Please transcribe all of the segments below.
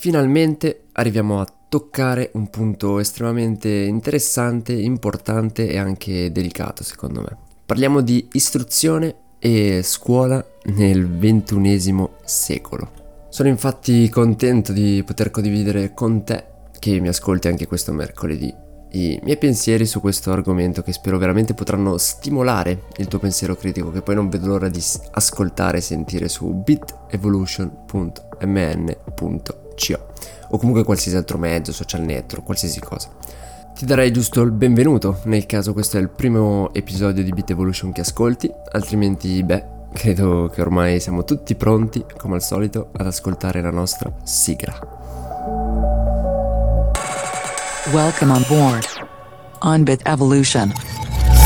Finalmente arriviamo a toccare un punto estremamente interessante, importante e anche delicato secondo me. Parliamo di istruzione e scuola nel ventunesimo secolo. Sono infatti contento di poter condividere con te, che mi ascolti anche questo mercoledì, i miei pensieri su questo argomento che spero veramente potranno stimolare il tuo pensiero critico che poi non vedo l'ora di ascoltare e sentire su bitevolution.mn.co o comunque qualsiasi altro mezzo, social network, qualsiasi cosa. Ti darei giusto il benvenuto nel caso questo è il primo episodio di Bit Evolution che ascolti, altrimenti beh, credo che ormai siamo tutti pronti, come al solito, ad ascoltare la nostra sigla. Welcome on board on Bit Evolution.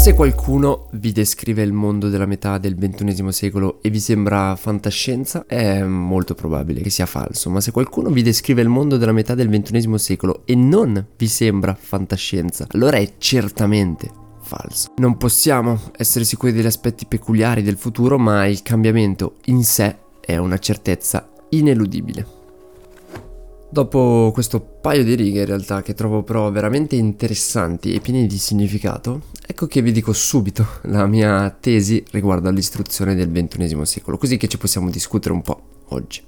Se qualcuno vi descrive il mondo della metà del XXI secolo e vi sembra fantascienza, è molto probabile che sia falso, ma se qualcuno vi descrive il mondo della metà del XXI secolo e non vi sembra fantascienza, allora è certamente falso. Non possiamo essere sicuri degli aspetti peculiari del futuro, ma il cambiamento in sé è una certezza ineludibile. Dopo questo paio di righe in realtà che trovo però veramente interessanti e pieni di significato, ecco che vi dico subito la mia tesi riguardo all'istruzione del XXI secolo, così che ci possiamo discutere un po' oggi.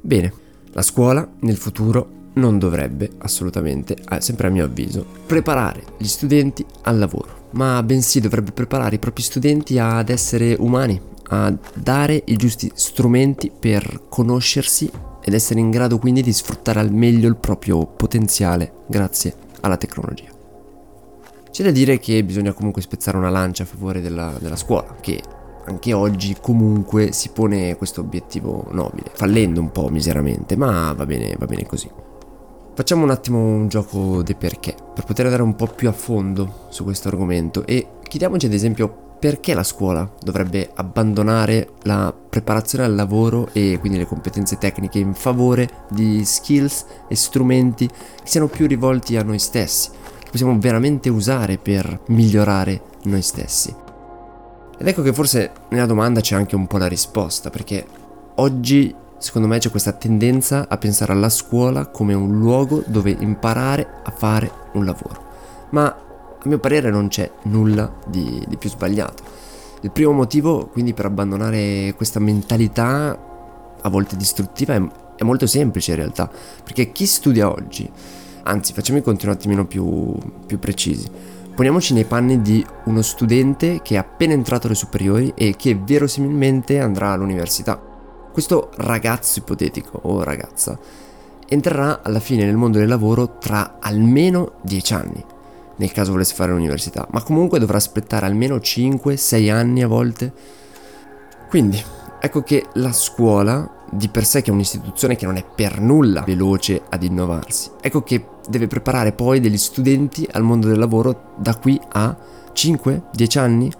Bene, la scuola nel futuro non dovrebbe assolutamente, sempre a mio avviso, preparare gli studenti al lavoro, ma bensì dovrebbe preparare i propri studenti ad essere umani, a dare i giusti strumenti per conoscersi ed essere in grado quindi di sfruttare al meglio il proprio potenziale grazie alla tecnologia. C'è da dire che bisogna comunque spezzare una lancia a favore della, della scuola, che anche oggi comunque si pone questo obiettivo nobile, fallendo un po' miseramente, ma va bene, va bene così. Facciamo un attimo un gioco dei perché, per poter andare un po' più a fondo su questo argomento e chiediamoci ad esempio perché la scuola dovrebbe abbandonare la preparazione al lavoro e quindi le competenze tecniche in favore di skills e strumenti che siano più rivolti a noi stessi, che possiamo veramente usare per migliorare noi stessi? Ed ecco che forse nella domanda c'è anche un po' la risposta, perché oggi secondo me c'è questa tendenza a pensare alla scuola come un luogo dove imparare a fare un lavoro. Ma a mio parere non c'è nulla di, di più sbagliato. Il primo motivo quindi per abbandonare questa mentalità a volte distruttiva è, è molto semplice in realtà, perché chi studia oggi, anzi facciamo i conti un attimino più, più precisi, poniamoci nei panni di uno studente che è appena entrato alle superiori e che verosimilmente andrà all'università. Questo ragazzo ipotetico o ragazza entrerà alla fine nel mondo del lavoro tra almeno 10 anni nel caso volesse fare l'università, ma comunque dovrà aspettare almeno 5-6 anni a volte. Quindi, ecco che la scuola, di per sé che è un'istituzione che non è per nulla veloce ad innovarsi, ecco che deve preparare poi degli studenti al mondo del lavoro da qui a 5-10 anni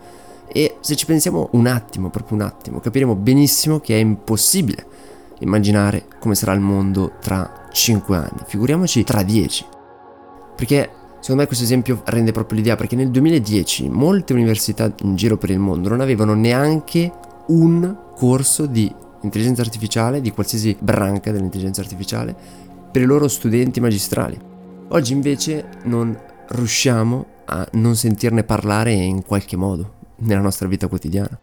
e se ci pensiamo un attimo, proprio un attimo, capiremo benissimo che è impossibile immaginare come sarà il mondo tra 5 anni, figuriamoci tra 10. Perché Secondo me questo esempio rende proprio l'idea perché nel 2010 molte università in giro per il mondo non avevano neanche un corso di intelligenza artificiale, di qualsiasi branca dell'intelligenza artificiale, per i loro studenti magistrali. Oggi invece non riusciamo a non sentirne parlare in qualche modo nella nostra vita quotidiana.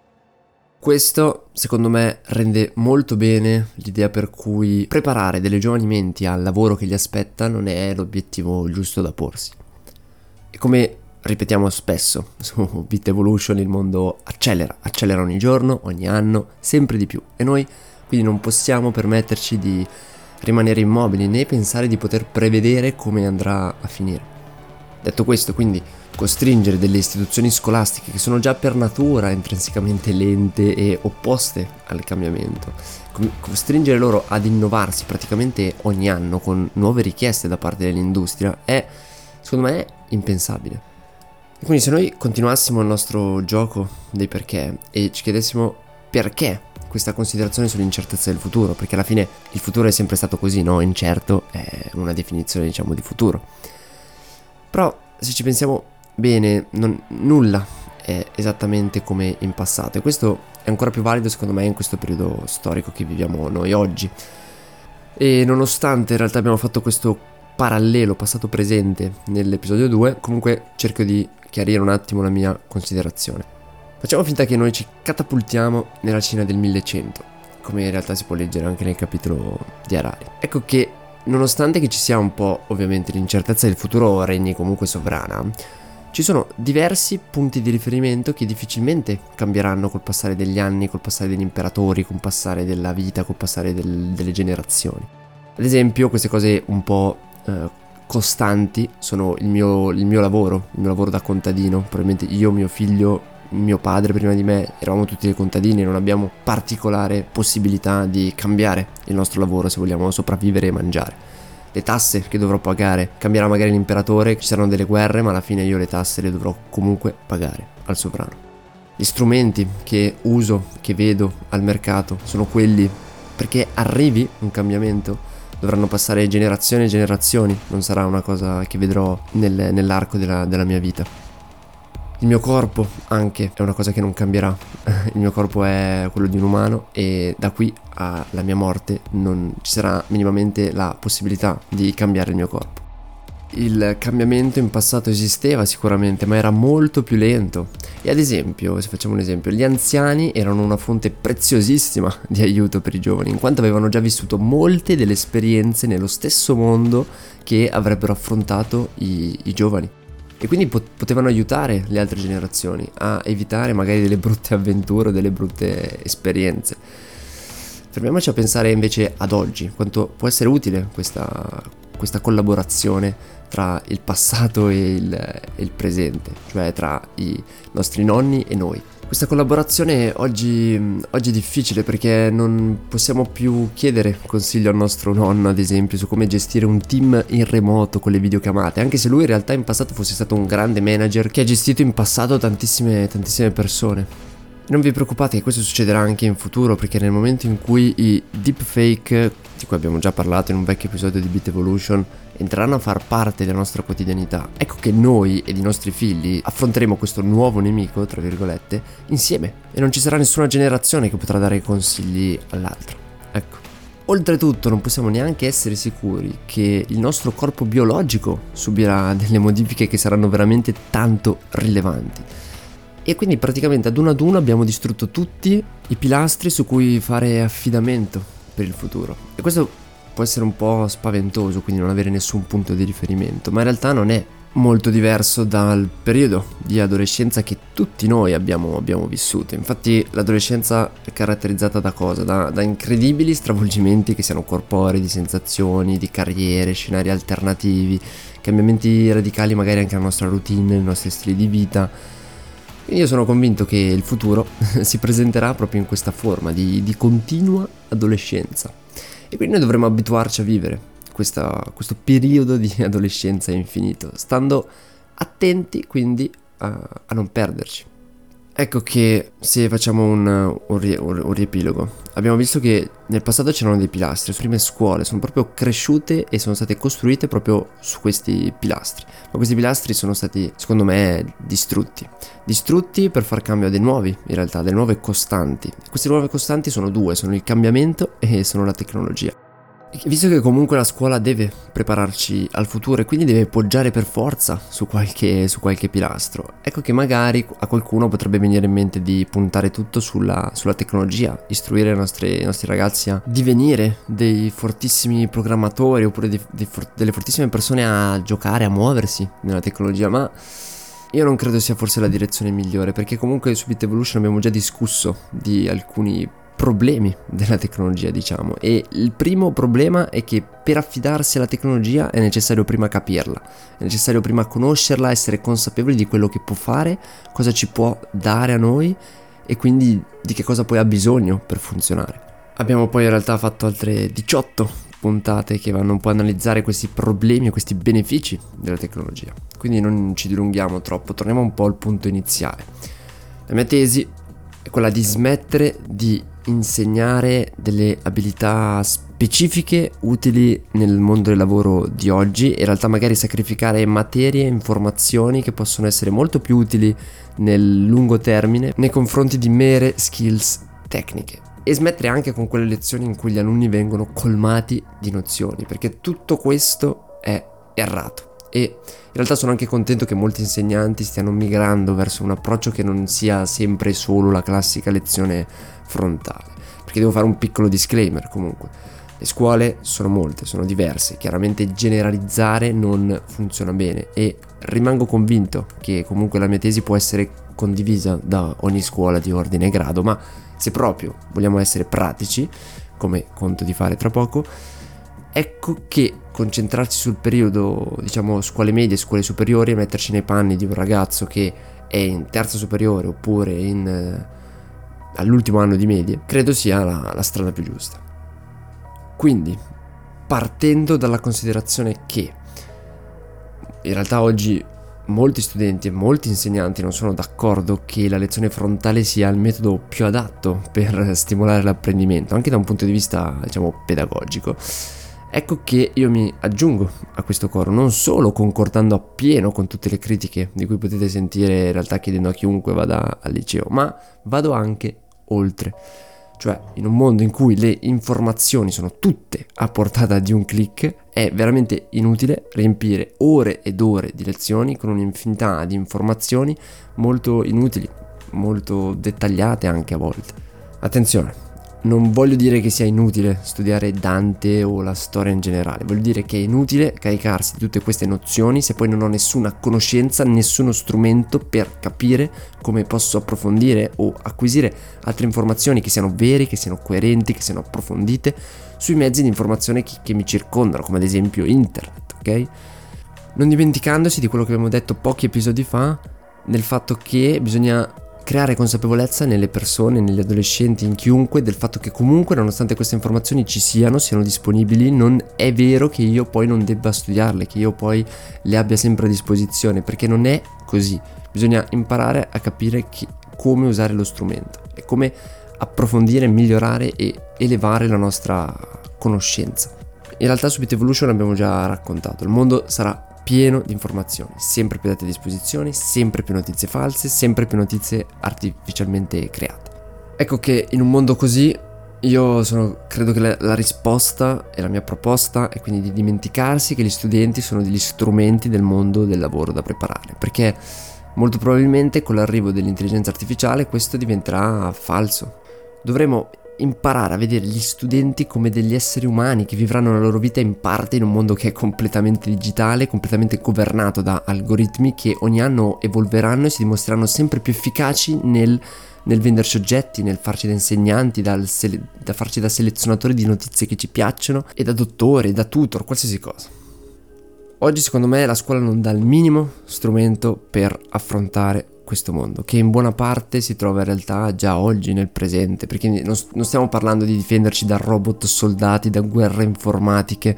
Questo, secondo me, rende molto bene l'idea per cui preparare delle giovani menti al lavoro che li aspetta non è l'obiettivo giusto da porsi. E come ripetiamo spesso su Bit Evolution, il mondo accelera, accelera ogni giorno, ogni anno, sempre di più. E noi quindi non possiamo permetterci di rimanere immobili né pensare di poter prevedere come andrà a finire. Detto questo, quindi costringere delle istituzioni scolastiche che sono già per natura intrinsecamente lente e opposte al cambiamento, costringere loro ad innovarsi praticamente ogni anno con nuove richieste da parte dell'industria è, secondo me, impensabile. E quindi se noi continuassimo il nostro gioco dei perché e ci chiedessimo perché questa considerazione sull'incertezza del futuro, perché alla fine il futuro è sempre stato così, no? Incerto è una definizione, diciamo, di futuro. Però se ci pensiamo bene, non, nulla è esattamente come in passato e questo è ancora più valido secondo me in questo periodo storico che viviamo noi oggi. E nonostante in realtà abbiamo fatto questo parallelo passato-presente nell'episodio 2, comunque cerco di chiarire un attimo la mia considerazione. Facciamo finta che noi ci catapultiamo nella Cina del 1100, come in realtà si può leggere anche nel capitolo di Harari. Ecco che nonostante che ci sia un po' ovviamente l'incertezza del futuro regni comunque sovrana, ci sono diversi punti di riferimento che difficilmente cambieranno col passare degli anni, col passare degli imperatori, col passare della vita, col passare del, delle generazioni. Ad esempio, queste cose un po' eh, costanti sono il mio, il mio lavoro, il mio lavoro da contadino. Probabilmente io, mio figlio, mio padre prima di me eravamo tutti dei contadini, non abbiamo particolare possibilità di cambiare il nostro lavoro se vogliamo sopravvivere e mangiare le tasse che dovrò pagare. Cambierà magari l'imperatore, ci saranno delle guerre, ma alla fine io le tasse le dovrò comunque pagare al sovrano. Gli strumenti che uso, che vedo al mercato, sono quelli perché arrivi un cambiamento. Dovranno passare generazioni e generazioni, non sarà una cosa che vedrò nel, nell'arco della, della mia vita. Il mio corpo anche è una cosa che non cambierà. Il mio corpo è quello di un umano e da qui alla mia morte non ci sarà minimamente la possibilità di cambiare il mio corpo. Il cambiamento in passato esisteva sicuramente, ma era molto più lento. E ad esempio, se facciamo un esempio, gli anziani erano una fonte preziosissima di aiuto per i giovani, in quanto avevano già vissuto molte delle esperienze nello stesso mondo che avrebbero affrontato i, i giovani e quindi pot- potevano aiutare le altre generazioni a evitare magari delle brutte avventure o delle brutte esperienze. Fermiamoci a pensare invece ad oggi, quanto può essere utile questa, questa collaborazione tra il passato e il, e il presente, cioè tra i nostri nonni e noi. Questa collaborazione oggi, oggi, è difficile perché non possiamo più chiedere consiglio al nostro nonno, ad esempio, su come gestire un team in remoto con le videochiamate, anche se lui in realtà in passato fosse stato un grande manager che ha gestito in passato tantissime, tantissime persone. Non vi preoccupate che questo succederà anche in futuro perché nel momento in cui i deepfake, di cui abbiamo già parlato in un vecchio episodio di Beat Evolution, entreranno a far parte della nostra quotidianità, ecco che noi ed i nostri figli affronteremo questo nuovo nemico, tra virgolette, insieme e non ci sarà nessuna generazione che potrà dare consigli all'altra. Ecco. Oltretutto non possiamo neanche essere sicuri che il nostro corpo biologico subirà delle modifiche che saranno veramente tanto rilevanti. E quindi praticamente ad uno ad uno abbiamo distrutto tutti i pilastri su cui fare affidamento per il futuro. E questo può essere un po' spaventoso, quindi non avere nessun punto di riferimento, ma in realtà non è molto diverso dal periodo di adolescenza che tutti noi abbiamo, abbiamo vissuto. Infatti l'adolescenza è caratterizzata da cosa? Da, da, incredibili stravolgimenti che siano corporei, di sensazioni, di carriere, scenari alternativi, cambiamenti radicali magari anche alla nostra routine, ai nostri stili di vita. Quindi io sono convinto che il futuro si presenterà proprio in questa forma di, di continua adolescenza. E quindi noi dovremmo abituarci a vivere questa, questo periodo di adolescenza infinito, stando attenti quindi a, a non perderci. Ecco che se facciamo un, un, un, riepilogo, abbiamo visto che nel passato c'erano dei pilastri, le prime scuole sono proprio cresciute e sono state costruite proprio su questi pilastri, ma questi pilastri sono stati secondo me distrutti, distrutti per far cambio a dei nuovi, in realtà, delle nuove costanti. Queste nuove costanti sono due, sono il cambiamento e sono la tecnologia. Visto che comunque la scuola deve prepararci al futuro e quindi deve poggiare per forza su qualche, su qualche pilastro, ecco che magari a qualcuno potrebbe venire in mente di puntare tutto sulla, sulla tecnologia, istruire i nostri, i nostri, ragazzi a divenire dei fortissimi programmatori oppure dei, dei, delle fortissime persone a giocare, a muoversi nella tecnologia, ma io non credo sia forse la direzione migliore perché comunque su Bit Evolution abbiamo già discusso di alcuni problemi della tecnologia, diciamo. E il primo problema è che per affidarsi alla tecnologia è necessario prima capirla, è necessario prima conoscerla, essere consapevoli di quello che può fare, cosa ci può dare a noi e quindi di che cosa poi ha bisogno per funzionare. Abbiamo poi in realtà fatto altre 18 puntate che vanno un po' a analizzare questi problemi e questi benefici della tecnologia. Quindi non ci dilunghiamo troppo, torniamo un po' al punto iniziale. La mia tesi è quella di smettere di insegnare delle abilità specifiche utili nel mondo del lavoro di oggi e in realtà magari sacrificare materie e informazioni che possono essere molto più utili nel lungo termine nei confronti di mere skills tecniche. e smettere anche con quelle lezioni in cui gli alunni vengono colmati di nozioni, perché tutto questo è errato. E in realtà sono anche contento che molti insegnanti stiano migrando verso un approccio che non sia sempre solo la classica lezione frontale. Perché devo fare un piccolo disclaimer comunque. Le scuole sono molte, sono diverse, chiaramente generalizzare non funziona bene e rimango convinto che comunque la mia tesi può essere condivisa da ogni scuola di ordine e grado, ma se proprio vogliamo essere pratici, come conto di fare tra poco, ecco che concentrarsi sul periodo, diciamo, scuole medie, scuole superiori e metterci nei panni di un ragazzo che è in terza superiore oppure in, eh, all'ultimo anno di medie, credo sia la, la strada più giusta. Quindi, partendo dalla considerazione che in realtà oggi molti studenti e molti insegnanti non sono d'accordo che la lezione frontale sia il metodo più adatto per stimolare l'apprendimento, anche da un punto di vista, diciamo, pedagogico. Ecco che io mi aggiungo a questo coro, non solo concordando appieno con tutte le critiche di cui potete sentire in realtà chiedendo a chiunque vada al liceo, ma vado anche oltre. Cioè, in un mondo in cui le informazioni sono tutte a portata di un clic, è veramente inutile riempire ore ed ore di lezioni con un'infinità di informazioni molto inutili, molto dettagliate anche a volte. Attenzione, non voglio dire che sia inutile studiare Dante o la storia in generale, voglio dire che è inutile caricarsi di tutte queste nozioni se poi non ho nessuna conoscenza, nessuno strumento per capire come posso approfondire o acquisire altre informazioni che siano vere, che siano coerenti, che siano approfondite sui mezzi di informazione che, che mi circondano, come ad esempio internet, ok? Non dimenticandosi di quello che abbiamo detto pochi episodi fa, del fatto che bisogna creare consapevolezza nelle persone, negli adolescenti, in chiunque del fatto che comunque nonostante queste informazioni ci siano, siano disponibili, non è vero che io poi non debba studiarle, che io poi le abbia sempre a disposizione, perché non è così. Bisogna imparare a capire chi, come usare lo strumento e come approfondire, migliorare e elevare la nostra conoscenza. In realtà su Bit Evolution abbiamo già raccontato, il mondo sarà pieno di informazioni, sempre più date a disposizione, sempre più notizie false, sempre più notizie artificialmente create. Ecco che in un mondo così io sono, credo che la, la, risposta e la mia proposta è quindi di dimenticarsi che gli studenti sono degli strumenti del mondo del lavoro da preparare, perché molto probabilmente con l'arrivo dell'intelligenza artificiale questo diventerà falso. Dovremo imparare a vedere gli studenti come degli esseri umani che vivranno la loro vita in parte in un mondo che è completamente digitale, completamente governato da algoritmi che ogni anno evolveranno e si dimostreranno sempre più efficaci nel, nel venderci oggetti, nel farci da insegnanti, sele- da farci da selezionatori di notizie che ci piacciono e da dottori, da tutor, qualsiasi cosa. Oggi secondo me la scuola non dà il minimo strumento per affrontare questo mondo, che in buona parte si trova in realtà già oggi nel presente, perché non, non stiamo parlando di difenderci da robot soldati, da guerre informatiche,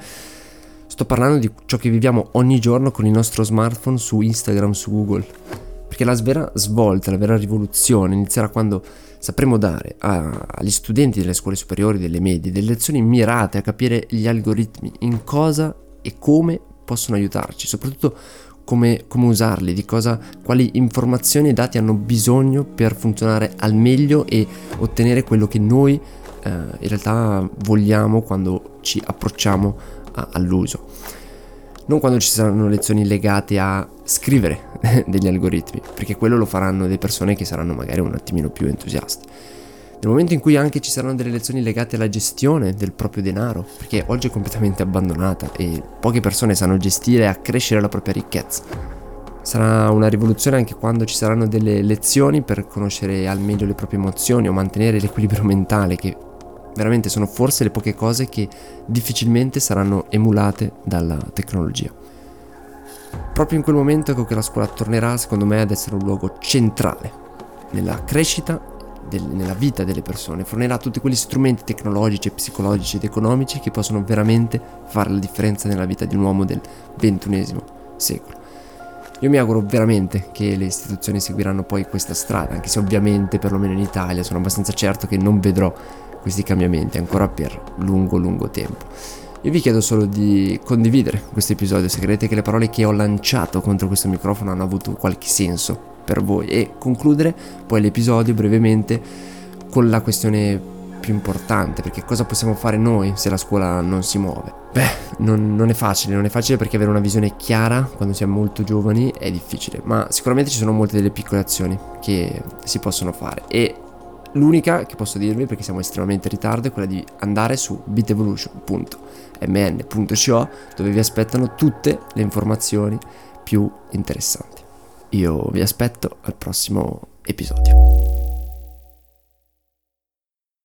sto parlando di ciò che viviamo ogni giorno con il nostro smartphone su Instagram, su Google, perché la vera svolta, la vera rivoluzione inizierà quando sapremo dare a, agli studenti delle scuole superiori, delle medie, delle lezioni mirate a capire gli algoritmi, in cosa e come possono aiutarci, soprattutto come, come usarli, di cosa, quali informazioni e dati hanno bisogno per funzionare al meglio e ottenere quello che noi eh, in realtà vogliamo quando ci approcciamo a, all'uso. Non quando ci saranno lezioni legate a scrivere degli algoritmi, perché quello lo faranno le persone che saranno magari un attimino più entusiaste nel momento in cui anche ci saranno delle lezioni legate alla gestione del proprio denaro, perché oggi è completamente abbandonata e poche persone sanno gestire e accrescere la propria ricchezza. Sarà una rivoluzione anche quando ci saranno delle lezioni per conoscere al meglio le proprie emozioni o mantenere l'equilibrio mentale, che veramente sono forse le poche cose che difficilmente saranno emulate dalla tecnologia. Proprio in quel momento ecco che la scuola tornerà, secondo me, ad essere un luogo centrale nella crescita del, nella vita delle persone, fornirà tutti quegli strumenti tecnologici, psicologici ed economici che possono veramente fare la differenza nella vita di un uomo del XXI secolo. Io mi auguro veramente che le istituzioni seguiranno poi questa strada, anche se ovviamente, perlomeno in Italia, sono abbastanza certo che non vedrò questi cambiamenti ancora per lungo, lungo tempo. Io vi chiedo solo di condividere questo episodio se credete che le parole che ho lanciato contro questo microfono hanno avuto qualche senso per voi e concludere poi l'episodio brevemente con la questione più importante, perché cosa possiamo fare noi se la scuola non si muove? Beh, non, non, è facile, non è facile perché avere una visione chiara quando siamo molto giovani è difficile, ma sicuramente ci sono molte delle piccole azioni che si possono fare e l'unica che posso dirvi perché siamo estremamente in ritardo è quella di andare su bitevolution.mn.co dove vi aspettano tutte le informazioni più interessanti. Io vi aspetto al prossimo episodio.